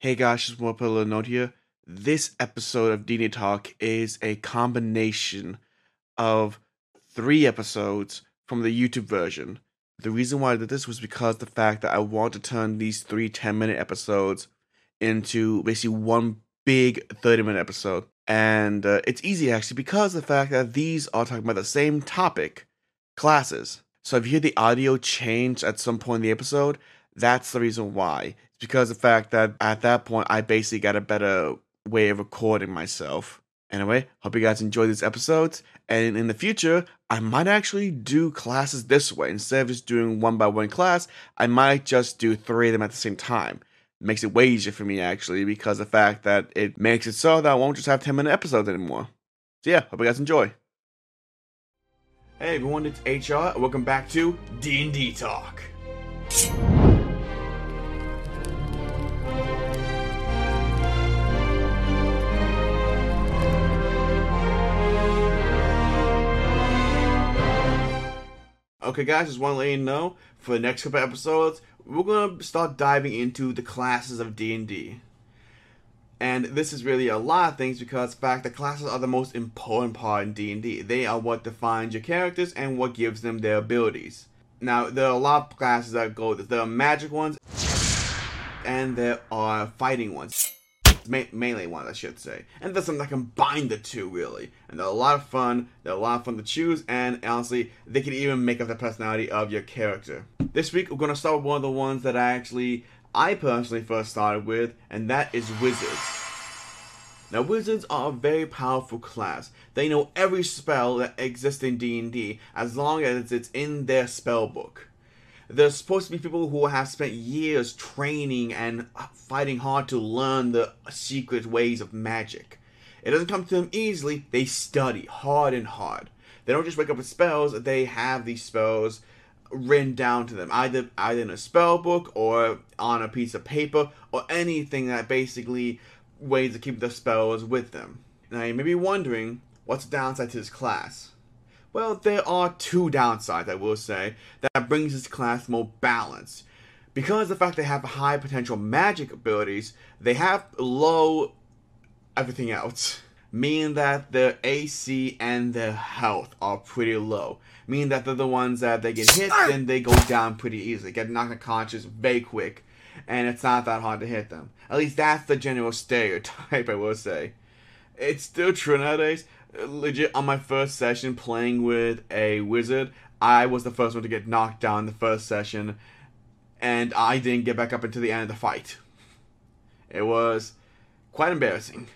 Hey guys, just want to put a little note here. This episode of D&D Talk is a combination of three episodes from the YouTube version. The reason why I did this was because the fact that I want to turn these three 10 minute episodes into basically one big 30 minute episode. And uh, it's easy actually because the fact that these are talking about the same topic classes. So if you hear the audio change at some point in the episode, that's the reason why. Because the fact that at that point I basically got a better way of recording myself. Anyway, hope you guys enjoy these episodes. And in the future, I might actually do classes this way. Instead of just doing one by one class, I might just do three of them at the same time. It makes it way easier for me actually because the fact that it makes it so that I won't just have 10 minute episodes anymore. So yeah, hope you guys enjoy. Hey everyone, it's HR. Welcome back to D&D Talk. Okay, guys, just want to let you know for the next couple episodes, we're gonna start diving into the classes of D and D. And this is really a lot of things because, in fact, the classes are the most important part in D and D. They are what defines your characters and what gives them their abilities. Now, there are a lot of classes that go. There are magic ones, and there are fighting ones ma- melee I should say. And there's some that combine the two, really. And they're a lot of fun, they're a lot of fun to choose, and honestly, they can even make up the personality of your character. This week, we're going to start with one of the ones that I actually, I personally first started with, and that is Wizards. Now, wizards are a very powerful class. They know every spell that exists in D&D as long as it's in their spell book. They're supposed to be people who have spent years training and fighting hard to learn the secret ways of magic. It doesn't come to them easily, they study hard and hard. They don't just wake up with spells, they have these spells written down to them, either either in a spell book or on a piece of paper or anything that basically ways to keep the spells with them. Now you may be wondering, what's the downside to this class? Well, there are two downsides, I will say, that brings this class more balance. Because of the fact they have high potential magic abilities, they have low everything else. Meaning that their AC and their health are pretty low. Meaning that they're the ones that they get hit, then they go down pretty easily. Get knocked unconscious very quick. And it's not that hard to hit them. At least that's the general stereotype, I will say. It's still true nowadays, legit on my first session playing with a wizard, I was the first one to get knocked down the first session, and I didn't get back up until the end of the fight. It was quite embarrassing.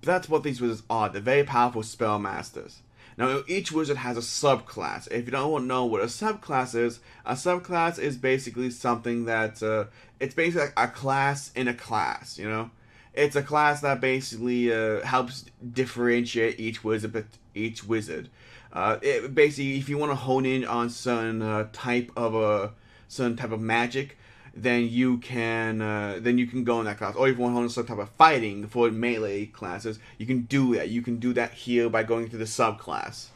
But that's what these wizards are. They're very powerful spell masters. Now, each wizard has a subclass. If you don't know what a subclass is, a subclass is basically something that uh, it's basically like a class in a class. You know, it's a class that basically uh, helps differentiate each wizard. Each wizard. Uh, it, basically, if you want to hone in on some uh, type of a certain type of magic, then you can uh, then you can go in that class. Or if you want to hone in some type of fighting for melee classes, you can do that. You can do that here by going to the subclass.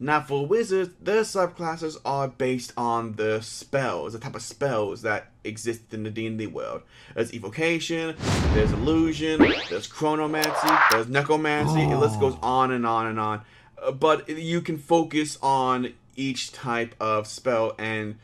Now, for wizards, their subclasses are based on the spells, the type of spells that exist in the D&D world. There's evocation, there's illusion, there's chronomancy, there's necromancy. Oh. The list goes on and on and on. Uh, but you can focus on each type of spell and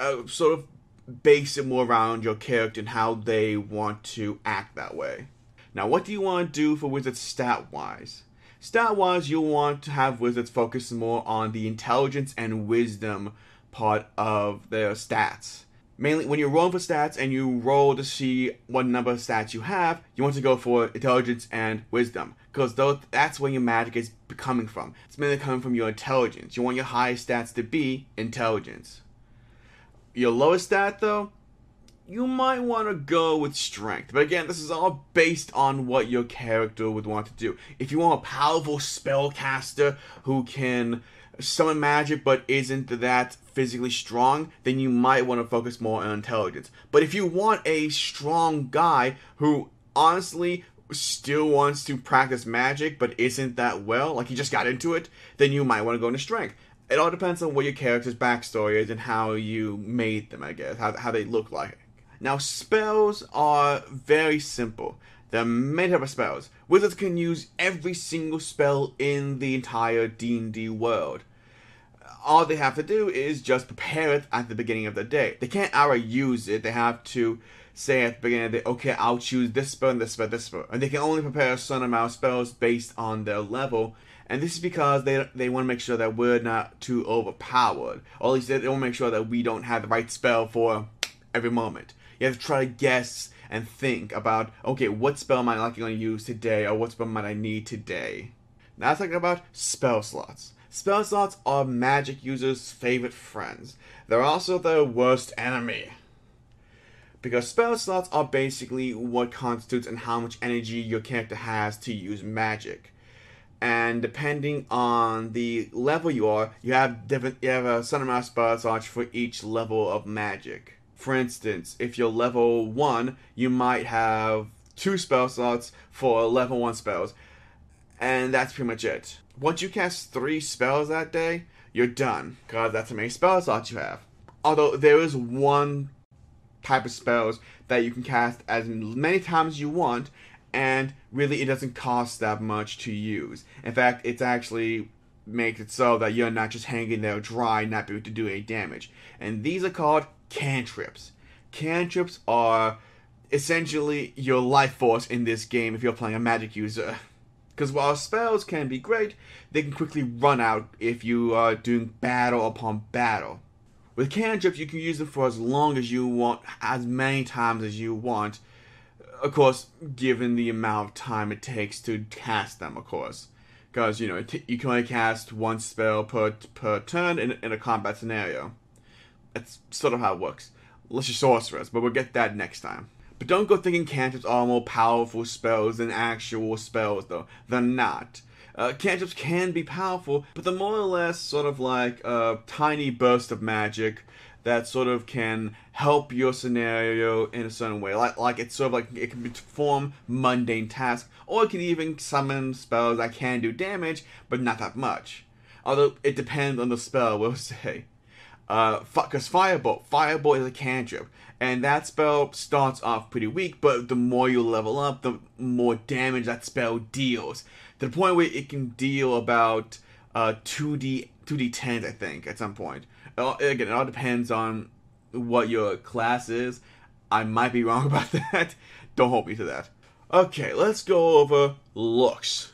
uh, sort of base it more around your character and how they want to act that way. Now, what do you want to do for wizards stat-wise? Stat wise, you'll want to have wizards focus more on the intelligence and wisdom part of their stats. Mainly, when you're rolling for stats and you roll to see what number of stats you have, you want to go for intelligence and wisdom. Because that's where your magic is coming from. It's mainly coming from your intelligence. You want your highest stats to be intelligence. Your lowest stat, though, you might want to go with strength. But again, this is all based on what your character would want to do. If you want a powerful spellcaster who can summon magic but isn't that physically strong, then you might want to focus more on intelligence. But if you want a strong guy who honestly still wants to practice magic but isn't that well, like he just got into it, then you might want to go into strength. It all depends on what your character's backstory is and how you made them, I guess, how, how they look like Now, spells are very simple. They're made up of spells. Wizards can use every single spell in the entire D&D world. All they have to do is just prepare it at the beginning of the day. They can't already use it. They have to say at the beginning of the day, okay, I'll choose this spell and this spell, this spell. And they can only prepare a certain amount of spells based on their level. And this is because they they want to make sure that we're not too overpowered. Or at least they want to make sure that we don't have the right spell for every moment. You have to try to guess and think about, okay, what spell am I likely going to use today, or what spell might I need today. Now let's talk about spell slots. Spell slots are magic users' favorite friends. They're also their worst enemy. Because spell slots are basically what constitutes and how much energy your character has to use magic. And depending on the level you are, you have different you have a certain amount of spell slots for each level of magic. For instance, if you're level 1, you might have two spell slots for level 1 spells. And that's pretty much it. Once you cast three spells that day, you're done. Because that's how many spell slots you have. Although there is one type of spells that you can cast as many times as you want, and really it doesn't cost that much to use. In fact, it's actually makes it so that you're not just hanging there dry, not able to do any damage. And these are called cantrips. Cantrips are essentially your life force in this game if you're playing a magic user. Because while spells can be great, they can quickly run out if you are doing battle upon battle. With cantrips, you can use them for as long as you want, as many times as you want. Of course, given the amount of time it takes to cast them, of course. Because, you know, you can only cast one spell per, per turn in, in a combat scenario. That's sort of how it works. Unless you're sorcerers, but we'll get that next time. But don't go thinking cantrips are more powerful spells than actual spells, though. They're not. Uh, cantrips can be powerful, but they're more or less sort of like a tiny burst of magic that sort of can help your scenario in a certain way. Like, like it's sort of like it can perform mundane tasks, or it can even summon spells that can do damage, but not that much. Although it depends on the spell, we'll say. Uh, because Firebolt, Firebolt is a cantrip, and that spell starts off pretty weak, but the more you level up, the more damage that spell deals. To the point where it can deal about uh, 2d 2d10s, I think, at some point. Uh, again, it all depends on what your class is. I might be wrong about that. Don't hold me to that. Okay, let's go over looks.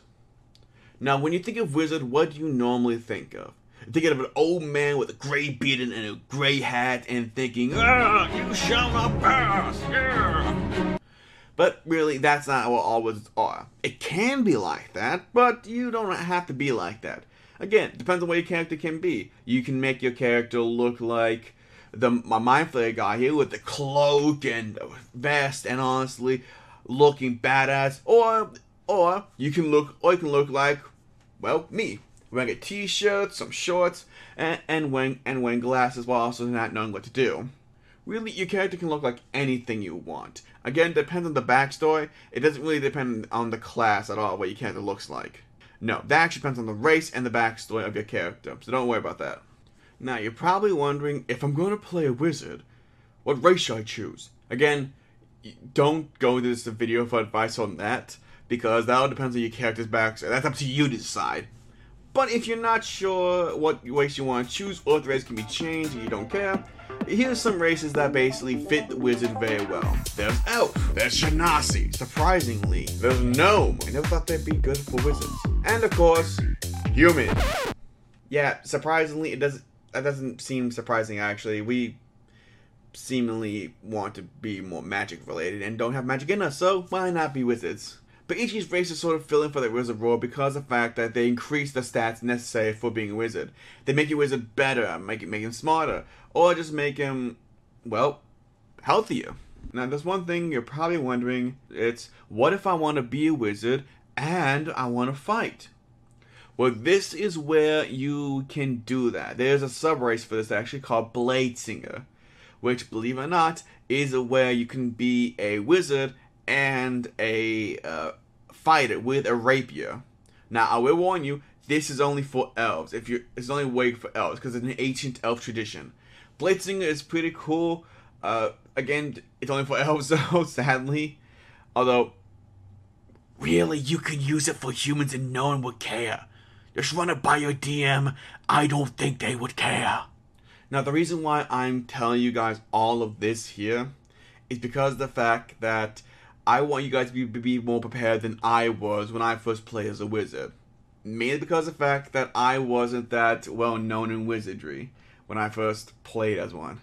Now, when you think of wizard, what do you normally think of? Thinking of an old man with a gray beard and a gray hat and thinking, ah, you shall not pass, yeah. But really, that's not what all wizards are. It can be like that, but you don't have to be like that. Again, depends on what your character can be. You can make your character look like the my mind flayer guy here with the cloak and vest and honestly looking badass, or or you can look or you can look like well me wearing a t-shirt, some shorts, and, and wearing and wearing glasses while also not knowing what to do. Really, your character can look like anything you want. Again, it depends on the backstory. It doesn't really depend on the class at all what your character looks like. No, that actually depends on the race and the backstory of your character, so don't worry about that. Now, you're probably wondering, if I'm going to play a wizard, what race should I choose? Again, don't go to this video for advice on that, because that all depends on your character's backstory. That's up to you to decide. But if you're not sure what race you want to choose, or if the can be changed and you don't care, here's some races that basically fit the wizard very well. There's Elf, there's Genasi, surprisingly, there's Gnome, I never thought they'd be good for wizards. And of course, Human. Yeah, surprisingly, it doesn't that doesn't seem surprising actually. We seemingly want to be more magic related and don't have magic in us, so why not be wizards? But each of these races sort of fill in for the wizard role because of the fact that they increase the stats necessary for being a wizard. They make your wizard better, make it make him smarter, or just make him, well, healthier. Now, there's one thing you're probably wondering. It's what if I want to be a wizard and I want to fight? Well, this is where you can do that. There's a sub race for this actually called Bladesinger, which, believe it or not, is where you can be a wizard and a uh, fighter with a rapier. Now, I will warn you, this is only for elves. If you, it's only way for elves because it's an ancient elf tradition. Bladesinger is pretty cool. Uh, Again, it's only for elves, though, sadly. Although, really, you can use it for humans and no one would care. Just run it by your DM. I don't think they would care. Now, the reason why I'm telling you guys all of this here is because the fact that I want you guys to be, be more prepared than I was when I first played as a wizard. Mainly because of the fact that I wasn't that well known in wizardry when I first played as one.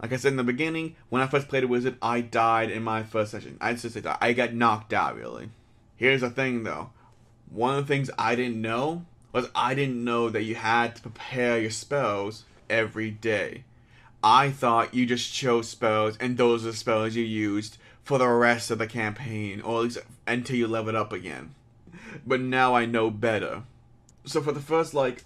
Like I said in the beginning, when I first played a wizard, I died in my first session. I just I got knocked out really. Here's the thing though. One of the things I didn't know was I didn't know that you had to prepare your spells every day. I thought you just chose spells and those are the spells you used for the rest of the campaign, or at least until you level it up again. But now I know better. So for the first like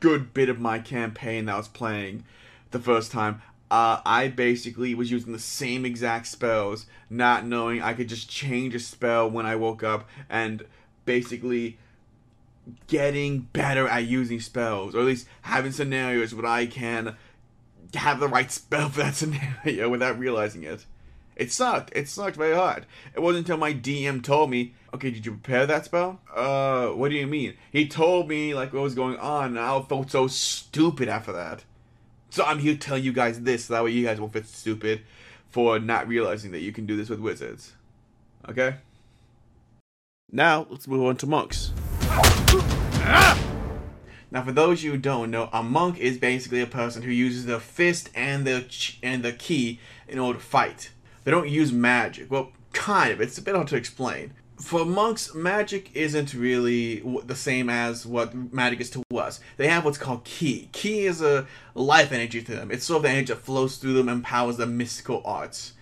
good bit of my campaign that I was playing the first time, uh, I basically was using the same exact spells, not knowing I could just change a spell when I woke up, and basically getting better at using spells, or at least having scenarios where I can have the right spell for that scenario without realizing it. It sucked. It sucked very hard. It wasn't until my DM told me, okay, did you prepare that spell? Uh, what do you mean? He told me, like, what was going on, and I felt so stupid after that. So I'm here telling you guys this, so that way you guys won't feel stupid for not realizing that you can do this with wizards. Okay? Now, let's move on to monks. Now, for those you who don't know, a monk is basically a person who uses the fist and the ch- and the ki in order to fight. They don't use magic. Well, kind of. It's a bit hard to explain. For monks, magic isn't really the same as what magic is to us. They have what's called ki. Ki is a life energy to them. It's sort of the energy that flows through them and powers the mystical arts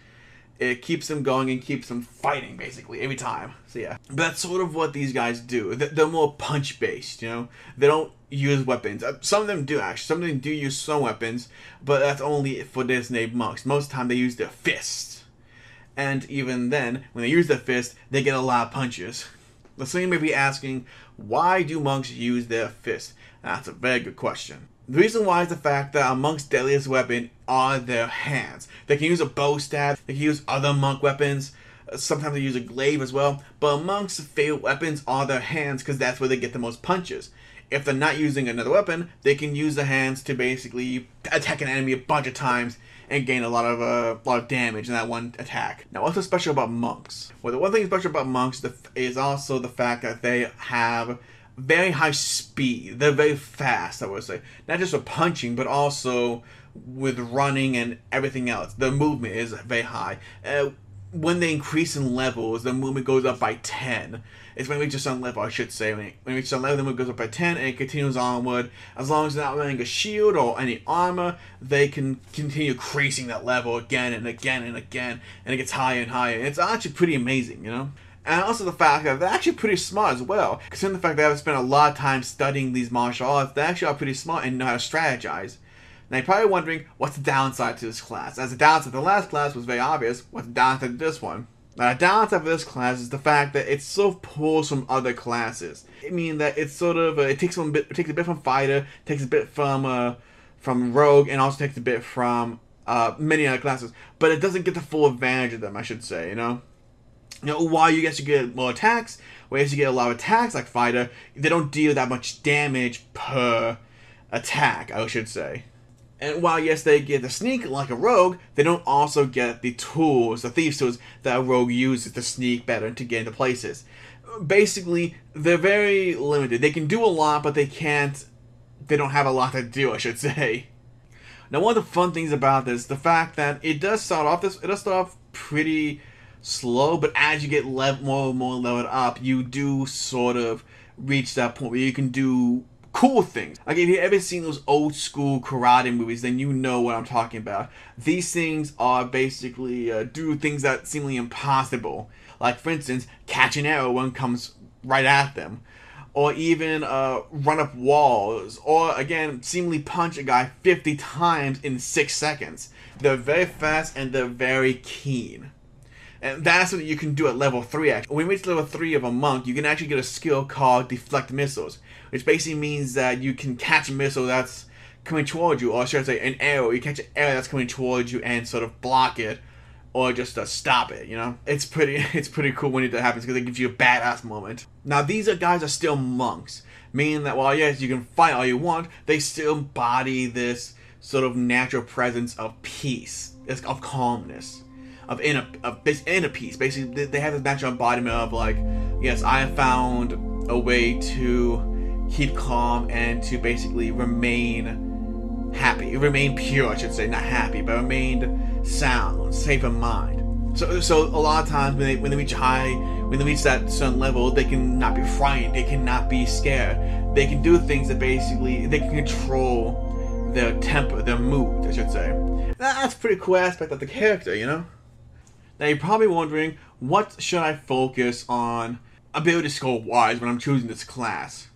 it keeps them going and keeps them fighting basically every time. So yeah, but that's sort of what these guys do. They're more punch based, you know. They don't use weapons. Uh, some of them do actually. Some of them do use some weapons, but that's only for Disney monks. Most of the time they use their fists, and even then, when they use their fist, they get a lot of punches. The same may be asking, why do monks use their fist? That's a very good question. The reason why is the fact that a monk's deadliest weapon are their hands. They can use a bo staff, they can use other monk weapons, sometimes they use a glaive as well, but monk's favorite weapons are their hands because that's where they get the most punches. If they're not using another weapon, they can use the hands to basically attack an enemy a bunch of times and gain a lot of uh, lot of damage in that one attack. Now, what's so special about monks? Well, the one thing special about monks is also the fact that they have very high speed. They're very fast, I would say. Not just with punching, but also with running and everything else. The movement is very high. Uh, when they increase in levels, the movement goes up by 10. It's when we just on level, I should say. When, we reach on level, the movement goes up by 10 and it continues onward. As long as they're not wearing a shield or any armor, they can continue increasing that level again and again and again. And it gets higher and higher. It's actually pretty amazing, you know? and also the fact that they're actually pretty smart as well. Considering the fact that I've spent a lot of time studying these martial arts, they actually are pretty smart and know how to strategize. Now you're probably wondering, what's the downside to this class? As the downside to the last class was very obvious, what's the downside to this one? Now the downside of this class is the fact that it sort of pulls from other classes. I mean that it's sort of, uh, it takes, a bit, it takes a bit from Fighter, takes a bit from, uh, from Rogue, and also takes a bit from uh, many other classes, but it doesn't get the full advantage of them, I should say, you know? you know, while you guys get more attacks, whereas you get a lot of attacks like fighter, they don't deal that much damage per attack, I should say. And while yes, they get the sneak like a rogue, they don't also get the tools, the thieves tools that a rogue uses to sneak better and to get into places. Basically, they're very limited. They can do a lot, but they can't. They don't have a lot to do, I should say. Now, one of the fun things about this, the fact that it does start off this, it does start off pretty slow, but as you get lev- more and more leveled up, you do sort of reach that point where you can do cool things. Like if you've ever seen those old school karate movies, then you know what I'm talking about. These things are basically uh, do things that seemingly impossible. Like for instance, catch an arrow when comes right at them. Or even uh, run up walls, or again, seemingly punch a guy 50 times in 6 seconds. They're very fast and they're very keen. And that's what you can do at level 3 actually. When you reach level 3 of a monk, you can actually get a skill called Deflect Missiles, which basically means that you can catch a missile that's coming towards you, or should I say, an arrow. You catch an arrow that's coming towards you and sort of block it, or just stop it. You know, it's pretty it's pretty cool when it happens because it gives you a badass moment. Now these are guys are still monks, meaning that while yes you can fight all you want, they still embody this sort of natural presence of peace, of calmness, of in a of inner peace. Basically, they have this natural embodiment of like, yes, I have found a way to keep calm and to basically remain happy, remain pure, I should say, not happy, but remain sound, safe in mind. So, so a lot of times when they when they reach high, when they reach that certain level, they can not be frightened, they cannot be scared. They can do things that basically they can control their temper, their mood, I should say. That's a pretty cool aspect of the character, you know? Now you're probably wondering, what should I focus on ability score wise when I'm choosing this class?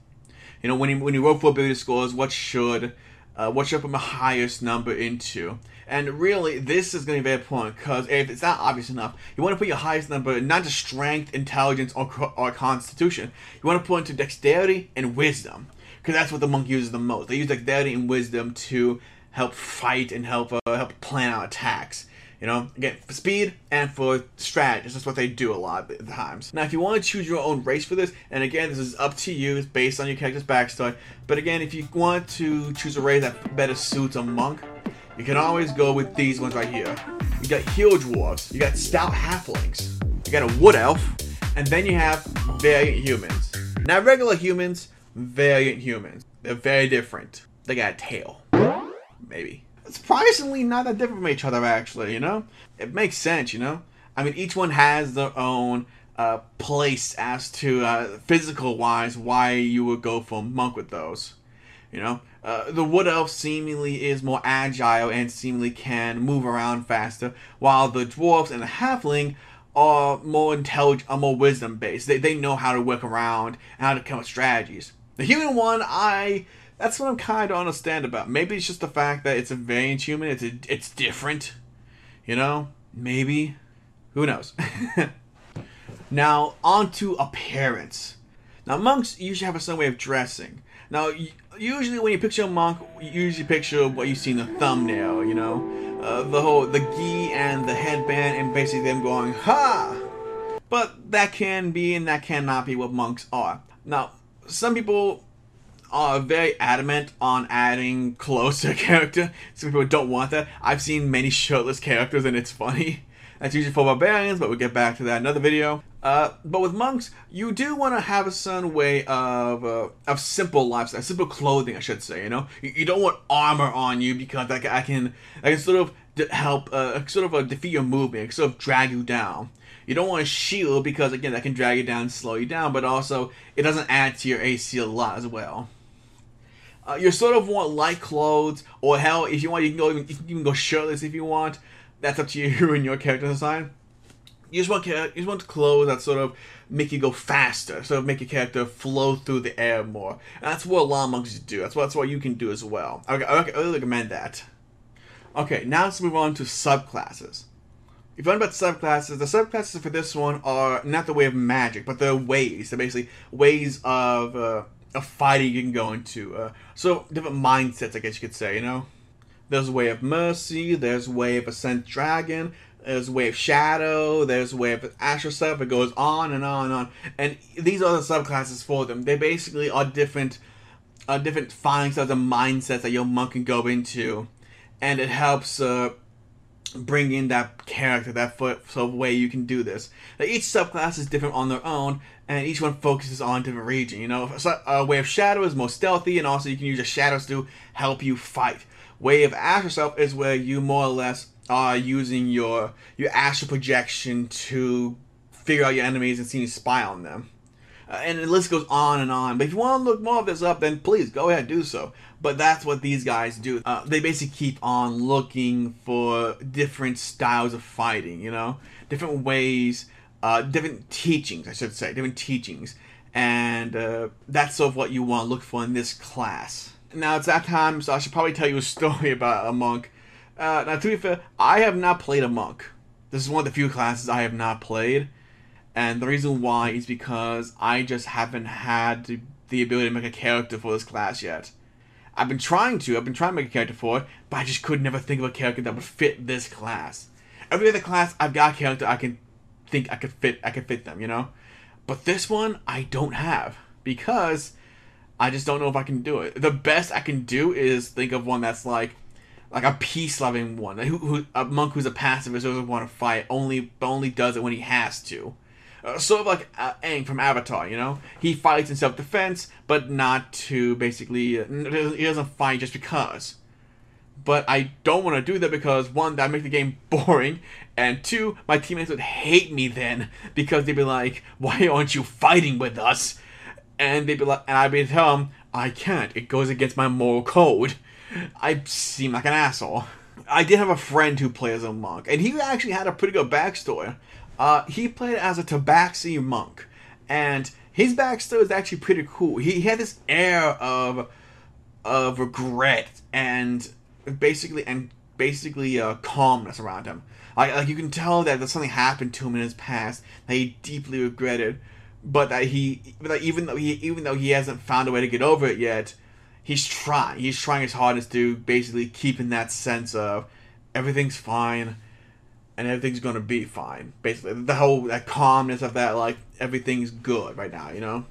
You know, when you when you roll for ability scores, what should uh, what should I put my highest number into? And really, this is going to be very important because if it's not obvious enough, you want to put your highest number not just strength, intelligence, or, or constitution. You want to put into dexterity and wisdom because that's what the monk uses the most. They use dexterity and wisdom to help fight and help uh, help plan out attacks. You know, again, for speed and for strategies. That's what they do a lot of the times. Now, if you want to choose your own race for this, and again, this is up to you. It's based on your character's backstory. But again, if you want to choose a race that better suits a monk, you can always go with these ones right here. You got huge dwarves, you got stout halflings, you got a wood elf, and then you have variant humans. Now, regular humans variant humans. They're very different. They got a tail. Maybe. Surprisingly, not that different from each other, actually, you know? It makes sense, you know? I mean, each one has their own uh, place as to uh, physical wise why you would go for monk with those. You know, uh, the wood elf seemingly is more agile and seemingly can move around faster, while the dwarves and the halfling are more intelligent, are more wisdom based. They, they know how to work around and how to come up with strategies. The human one, I that's what I'm kind of understand about. Maybe it's just the fact that it's a variant human. It's a, it's different, you know. Maybe, who knows? now on to appearance. Now monks usually have a certain way of dressing. Now usually when you picture a monk, you usually picture what you see in the thumbnail. You know, uh, the whole the gi and the headband, and basically them going ha. But that can be and that cannot be what monks are. Now some people are very adamant on adding clothes to character. Some people don't want that. I've seen many shirtless characters and it's funny. That's usually for barbarians, but we'll get back to that another video. Uh, but with monks, you do want to have a certain way of uh, of simple lifestyle, simple clothing, I should say. You know, you, you don't want armor on you because that I can I can sort of help uh, sort of uh, defeat your movement, sort of drag you down. You don't want a shield because again that can drag you down slow you down, but also it doesn't add to your AC a lot as well. Uh, you sort of want light clothes, or hell, if you want, you can go even, you can even go shirtless if you want. That's up to you and your character design. You just want you just want clothes that sort of make you go faster, sort of make your character flow through the air more. And that's what a lot of monks do. That's what that's what you can do as well. Okay, I really recommend that. Okay, now let's move on to subclasses. If you learn about subclasses, the subclasses for this one are not the way of magic, but they're ways. They're basically ways of uh, of fighting you can go into. Uh, so different mindsets, I guess you could say. You know, there's a way of mercy. There's a way of ascendant dragon. There's a way of shadow. There's a way of astral self. It goes on and on and on. And these are the subclasses for them. They basically are different, uh, different fighting styles and mindsets that your monk can go into, and it helps. Uh, bring in that character, that foot, so way you can do this. Now, each subclass is different on their own, and each one focuses on a different region. You know, so, uh, Way of Shadow is most stealthy, and also you can use your shadows to help you fight. Way of Astral Self is where you more or less are using your your astral projection to figure out your enemies and see you spy on them. Uh, and the list goes on and on. But if you want to look more of this up, then please go ahead do so. But that's what these guys do. Uh, they basically keep on looking for different styles of fighting, you know, different ways, uh, different teachings, I should say, different teachings. And uh, that's sort of what you want to look for in this class. Now it's that time, so I should probably tell you a story about a monk. Uh, now, to be fair, I have not played a monk. This is one of the few classes I have not played. And the reason why is because I just haven't had the ability to make a character for this class yet. I've been trying to. I've been trying to make a character for it, but I just could never think of a character that would fit this class. Every other class, I've got a character I can think I could fit. I could fit them, you know. But this one, I don't have because I just don't know if I can do it. The best I can do is think of one that's like, like a peace loving one, who, who a monk who's a pacifist doesn't want to fight, only only does it when he has to. Uh, sort of like uh, Aang from Avatar, you know? He fights in self defense, but not to basically. Uh, he doesn't fight just because. But I don't want to do that because, one, that makes the game boring, and two, my teammates would hate me then because they'd be like, why aren't you fighting with us? And they'd be like, and I'd be tell them, I can't. It goes against my moral code. I seem like an asshole. I did have a friend who plays a monk, and he actually had a pretty good backstory. Uh, he played as a Tabaxi monk, and his backstory is actually pretty cool. He, he had this air of of regret and basically and basically uh, calmness around him. Like, like you can tell that something happened to him in his past that he deeply regretted, but that he, but that even though he, even though he hasn't found a way to get over it yet, he's trying. He's trying his hardest to basically keep in that sense of everything's fine and everything's gonna be fine. Basically, the whole that calmness of that, like everything's good right now. You know.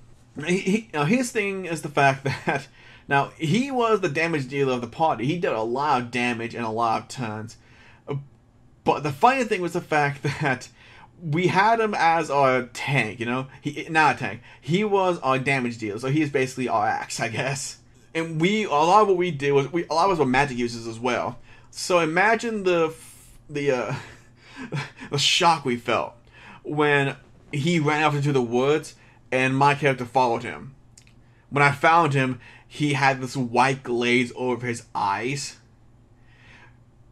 He, he, now his thing is the fact that now he was the damage dealer of the party. He did a lot of damage and a lot of turns. But the funny thing was the fact that we had him as our tank. You know, he not a tank. He was our damage dealer, so he's basically our axe, I guess. And we a lot of what we did was we a lot of us were magic users as well. So imagine the the uh, the shock we felt when he ran off into the woods and my character followed him. When I found him, he had this white glaze over his eyes.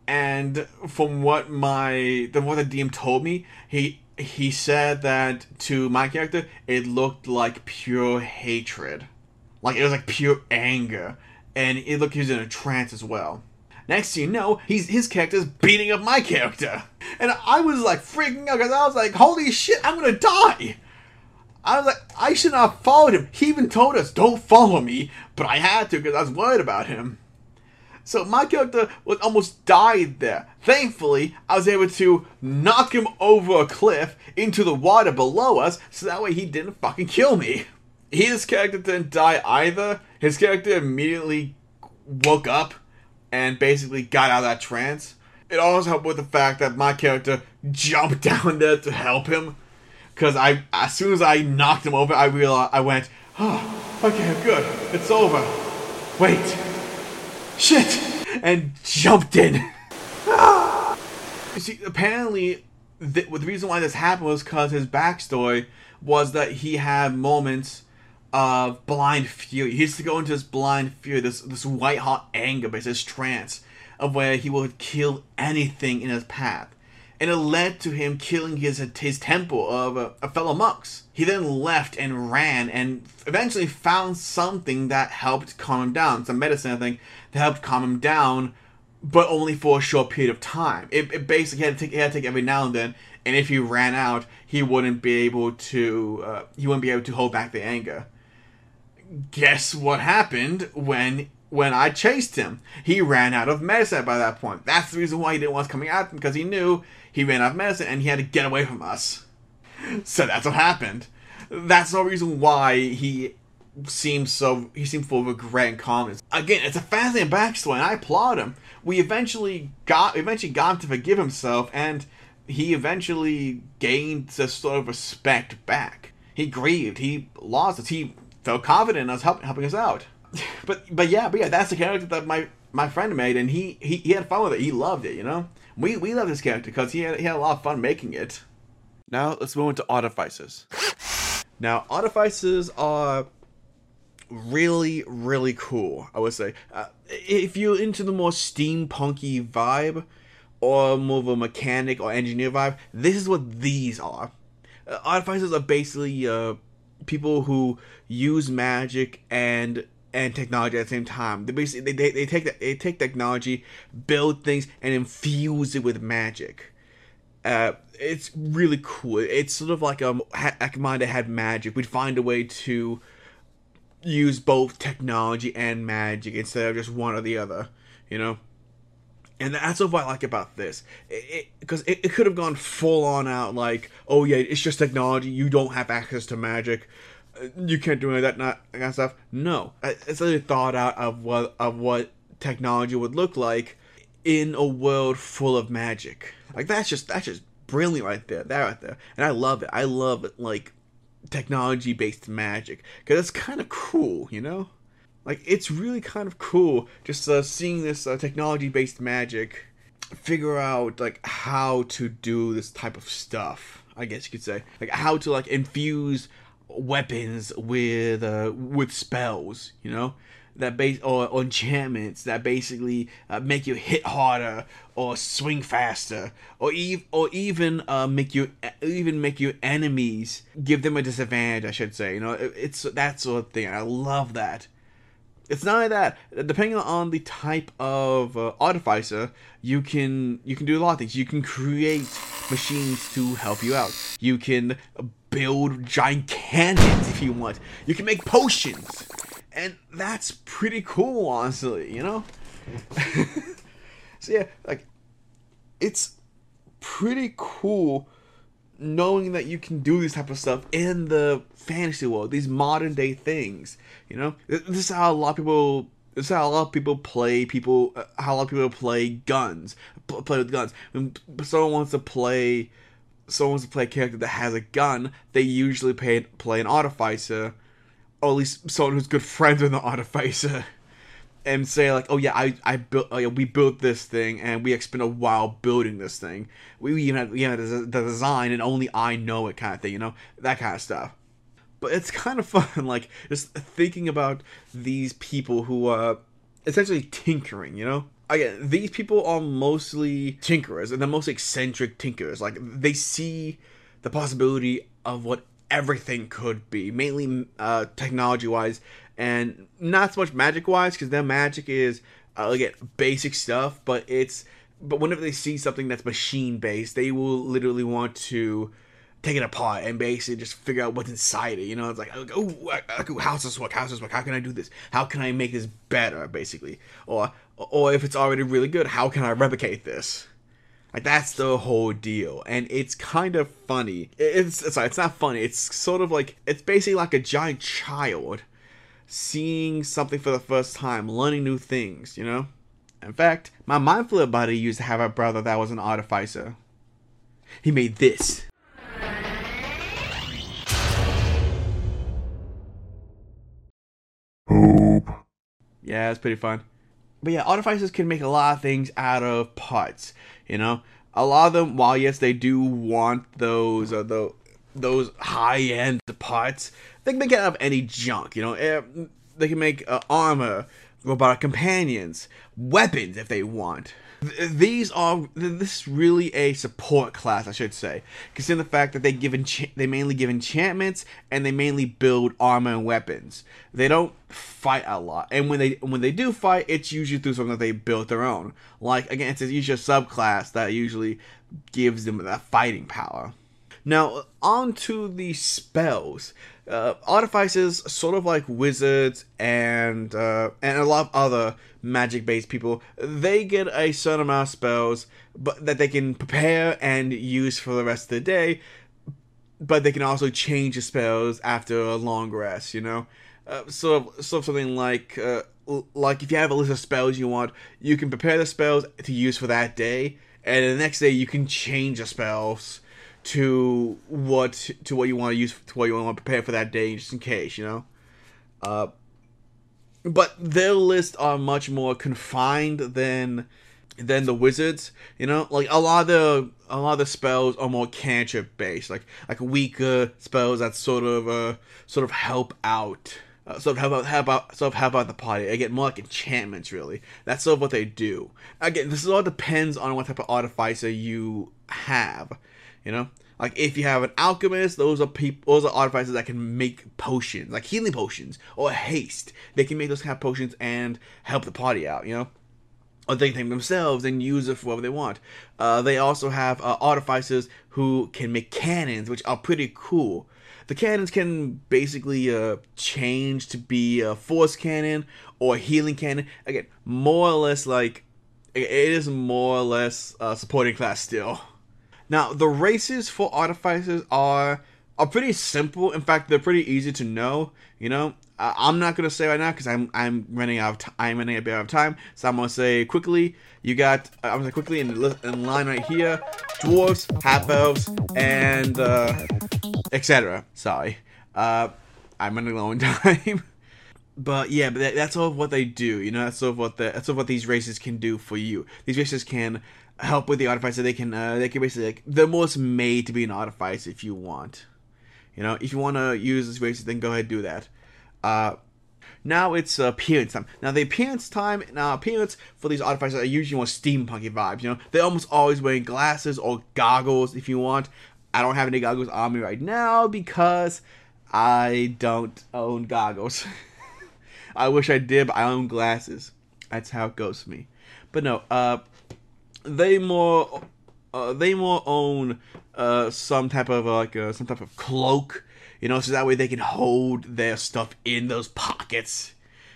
And from what my the what the DM told me, he he said that to my character it looked like pure hatred. Like it was like pure anger. And it looked he was in a trance as well. Next you know, he's his character's beating up my character. And I was like freaking out because I was like, holy shit, I'm gonna die. I was like, I should not have followed him. He even told us, don't follow me, but I had to because I was worried about him. So my character was almost died there. Thankfully, I was able to knock him over a cliff into the water below us, so that way he didn't fucking kill me. His character didn't die either. His character immediately woke up and basically got out of that trance. It also helped with the fact that my character jumped down there to help him. Because I, as soon as I knocked him over, I realized I went, oh, okay, good, it's over. Wait, shit, and jumped in. you see, apparently, the, the reason why this happened was because his backstory was that he had moments of blind fury. He used to go into this blind fury, this this white hot anger, but this trance of where he would kill anything in his path. And it led to him killing his his temple of uh, a fellow monks. He then left and ran and eventually found something that helped calm him down. Some medicine, I think, that helped calm him down, but only for a short period of time. It, it basically had to take, had to take every now and then, and if he ran out, he wouldn't be able to uh, he wouldn't be able to hold back the anger guess what happened when when I chased him? He ran out of medicine by that point. That's the reason why he didn't want us coming at him because he knew he ran out of medicine and he had to get away from us. So that's what happened. That's the reason why he seems so he seemed full of regret and calmness. Again, it's a fascinating backstory, and I applaud him. We eventually got eventually got him to forgive himself, and he eventually gained this sort of respect back. He grieved. He lost it. He felt confident in us help, helping us out. But but yeah, but yeah, that's the character that my my friend made, and he he, he had fun with it. He loved it, you know. We we love this character because he had he had a lot of fun making it. Now let's move into artificers. Now artificers are really really cool. I would say uh, if you're into the more steampunky vibe or more of a mechanic or engineer vibe, this is what these are. Uh, artificers are basically uh, people who use magic and and technology at the same time. They basically they, they, they take they take technology, build things, and infuse it with magic. Uh, it's really cool. It's sort of like um, Akimanda had magic. We'd find a way to use both technology and magic instead of just one or the other, you know? And that's what I like about this. Because it, it, it, could have gone full on out like, oh yeah, it's just technology, you don't have access to magic, you can't do any of that, not that kind of stuff. No. It's really thought out of what, of what technology would look like in a world full of magic. Like that's just that's just brilliant right there. That right there. And I love it. I love it like technology based magic because it's kind of cool, you know? Like it's really kind of cool just uh, seeing this uh, technology based magic figure out like how to do this type of stuff. I guess you could say like how to like infuse weapons with uh, with spells, you know? that base or, or enchantments that basically uh, make you hit harder or swing faster or even or even uh, make you even make your enemies give them a disadvantage I should say you know it, it's that sort of thing I love that it's not only that depending on the type of uh, artificer you can you can do a lot of things you can create machines to help you out you can build giant cannons if you want you can make potions and that's pretty cool, honestly. You know. so yeah, like it's pretty cool knowing that you can do this type of stuff in the fantasy world, these modern day things. You know, this is how a lot of people. This is how a lot of people play. People, uh, how a lot of people play guns, play with guns. When someone wants to play, someone wants to play a character that has a gun, they usually play play an artificer or at least someone who's good friends with the artificer and say like, oh yeah, I I built, oh, yeah, we built this thing, and we spent a while building this thing. We even had, we had the design, and only I know it, kind of thing, you know, that kind of stuff. But it's kind of fun, like just thinking about these people who are essentially tinkering, you know. Again, these people are mostly tinkerers, and the most eccentric tinkerers. Like they see the possibility of what everything could be, mainly uh, technology wise, and not so much magic wise, because their magic is uh, again basic stuff, but it's but whenever they see something that's machine based, they will literally want to take it apart and basically just figure out what's inside it. You know, it's like, oh, how's this work? How's this work? How can I do this? How can I make this better? Basically, or or if it's already really good, how can I replicate this? Like that's the whole deal, and it's kind of funny. It's sorry, it's not funny. It's sort of like it's basically like a giant child seeing something for the first time, learning new things. You know. In fact, my mind flayer buddy used to have a brother that was an artificer. He made this. Hope. Yeah, it's pretty fun. But yeah, artificers can make a lot of things out of parts. You know, a lot of them, while yes, they do want those uh, the those high end parts, they can make it out of any junk. You know, eh, they can make uh, armor, robotic companions, weapons if they want. These are this is really a support class, I should say, considering the fact that they give encha- they mainly give enchantments and they mainly build armor and weapons. They don't fight a lot, and when they when they do fight, it's usually through something that they built their own. Like again, it's usually a subclass that usually gives them that fighting power. Now, on to the spells. Uh, artificers, sort of like wizards and uh, and a lot of other magic-based people, they get a certain amount of spells, but that they can prepare and use for the rest of the day. But they can also change the spells after a long rest. You know, uh, sort of sort of something like uh, like if you have a list of spells you want, you can prepare the spells to use for that day, and the next day you can change the spells to what to what you want to use to what you want to prepare for that day just in case you know uh but their lists are much more confined than than the wizards you know like a lot of the a lot of the spells are more cantrip based like like weaker spells that sort of uh sort of help out uh, sort of help out, help out, sort of help out the party. Again, more like enchantments, really. That's sort of what they do. Again, this all depends on what type of artificer you have. You know, like if you have an alchemist, those are people, those are artificers that can make potions, like healing potions or haste. They can make those kind of potions and help the party out. You know, or they can themselves and use it for whatever they want. Uh, they also have uh, artificers who can make cannons, which are pretty cool. The cannons can basically uh, change to be a force cannon or a healing cannon. Again, more or less like it is more or less supporting class still. Now, the races for artificers are are pretty simple. In fact, they're pretty easy to know. You know, uh, I'm not gonna say right now because I'm I'm running out of t- I'm running a bit out of time. So I'm gonna say quickly. You got I'm gonna say quickly in, in line right here: dwarves, half elves, and uh, etc. Sorry, uh, I'm running low on time. but yeah, but that, that's all of what they do. You know, that's all of what the that's all of what these races can do for you. These races can help with the artificer. They can uh, they can basically like they're most made to be an artificer if you want. You know, if you want to use this races, then go ahead and do that. Uh, now it's uh, appearance time. Now the appearance time, now appearance for these artificers are usually more steampunky vibes. You know, they're almost always wearing glasses or goggles if you want. I don't have any goggles on me right now because I don't own goggles. I wish I did, but I own glasses. That's how it goes for me. But no, uh, they more, uh, they more own uh, some type of like uh, some type of cloak you know, so that way they can hold their stuff in those pockets.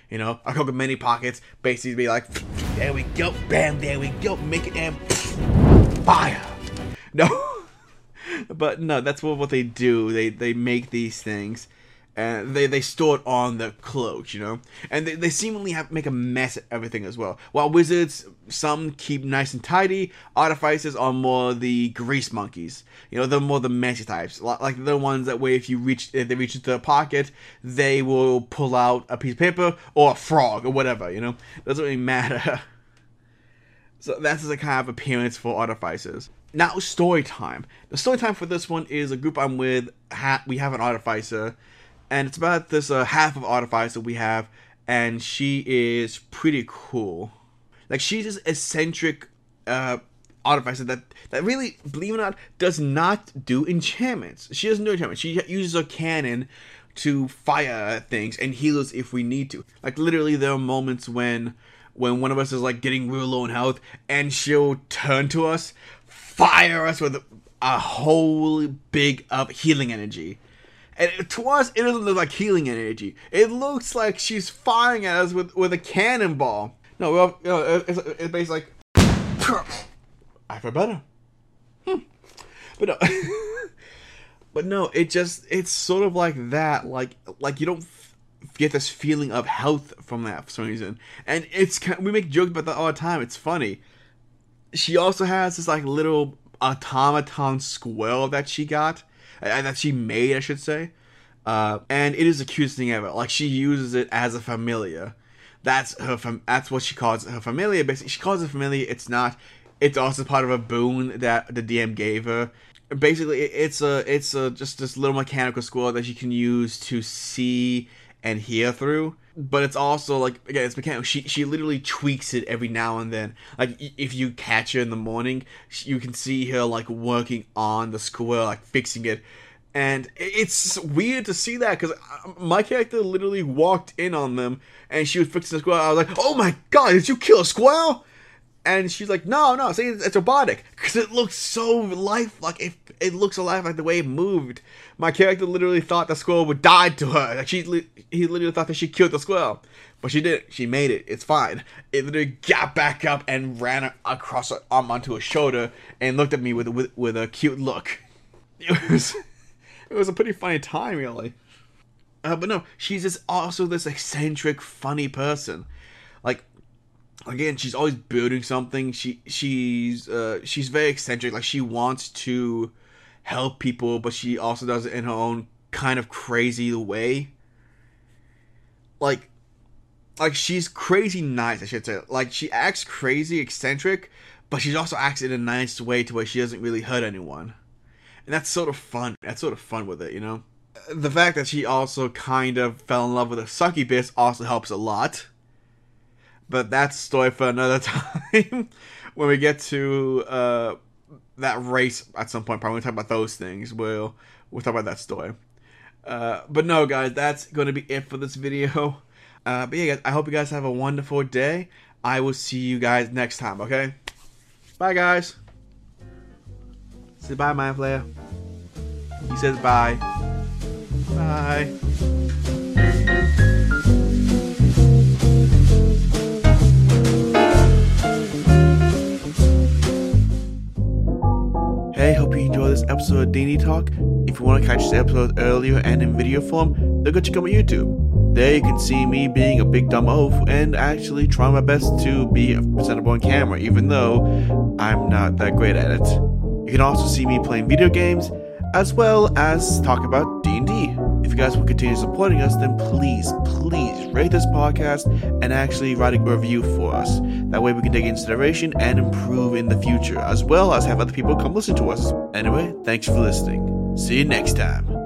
You know, I call them many pockets, basically be like, there we go, bam, there we go, make it and fire. No, but no, that's what what they do. They they make these things and they, they store it on the cloaks, you know, and they, they seemingly have make a mess of everything as well. While wizards, some keep nice and tidy. Artificers are more the grease monkeys, you know, they're more the messy types, like the ones that way if you reach if they reach into a pocket, they will pull out a piece of paper or a frog or whatever, you know, doesn't really matter. so that's the kind of appearance for artificers. Now story time. The story time for this one is a group I'm with. Ha- we have an artificer and it's about this uh, half of Artifice that we have, and she is pretty cool. Like she's this eccentric uh, Artificer that that really, believe it or not, does not do enchantments. She doesn't do enchantments. She uses a cannon to fire things and heal us if we need to. Like literally, there are moments when when one of us is like getting real low in health, and she'll turn to us, fire us with a, whole big up healing energy and to us, it doesn't look like healing energy. It looks like she's firing at us with, with a cannonball. No, well, you know, it's, it's basically like, I feel better. Hmm. But no, but no, it just it's sort of like that. Like like you don't get this feeling of health from that for some reason, and it's kind we make jokes about that all the time. It's funny. She also has this like little automaton squirrel that she got that she made, I should say. Uh, and it is the cutest thing ever. Like she uses it as a familiar. That's her. Fam- that's what she calls her familiar. Basically, she calls it familiar. It's not. It's also part of a boon that the DM gave her. Basically, it's a it's a just this little mechanical squirrel that she can use to see and hear through. But it's also like again, it's mechanical. She she literally tweaks it every now and then. Like if you catch her in the morning, you can see her like working on the squirrel, like fixing it. And it's weird to see that because uh, my character literally walked in on them and she was fixing the squirrel. I was like, "Oh my god, did you kill a squirrel?" And she's like, "No, no, see, it's robotic because it looks so lifelike. It it looks alive like the way it moved." My character literally thought the squirrel would die to her. Like she, he literally thought that she killed the squirrel, but she didn't. She made it. It's fine. It literally got back up and ran across her arm onto her shoulder and looked at me with with, with a cute look. It was it was a pretty funny time, really. Uh, but no, she's just also this eccentric, funny person. Like again, she's always building something. She she's uh, she's very eccentric. Like she wants to help people, but she also does it in her own kind of crazy way. Like like she's crazy nice, I should say. Like she acts crazy eccentric, but she also acts in a nice way to where she doesn't really hurt anyone. And that's sort of fun. That's sort of fun with it, you know? The fact that she also kind of fell in love with a succubus also helps a lot. But that's story for another time. when we get to uh, that race at some point, probably talk about those things. We'll we'll talk about that story. Uh, but no, guys, that's going to be it for this video. Uh, but yeah, guys, I hope you guys have a wonderful day. I will see you guys next time, okay? Bye, guys. Say bye, Mind Flayer. He says bye. Bye. Hey, hope you enjoyed this episode of D&D Talk. If you want to catch this episode earlier and in video form, then go check out my YouTube. There you can see me being a big dumb oaf and actually trying my best to be presentable on camera, even though I'm not that great at it. You can also see me playing video games, as well as talk about D&D. You guys will continue supporting us, then please, please rate this podcast and actually write a review for us. That way we can take consideration and improve in the future, as well as have other people come listen to us. Anyway, thanks for listening. See you next time.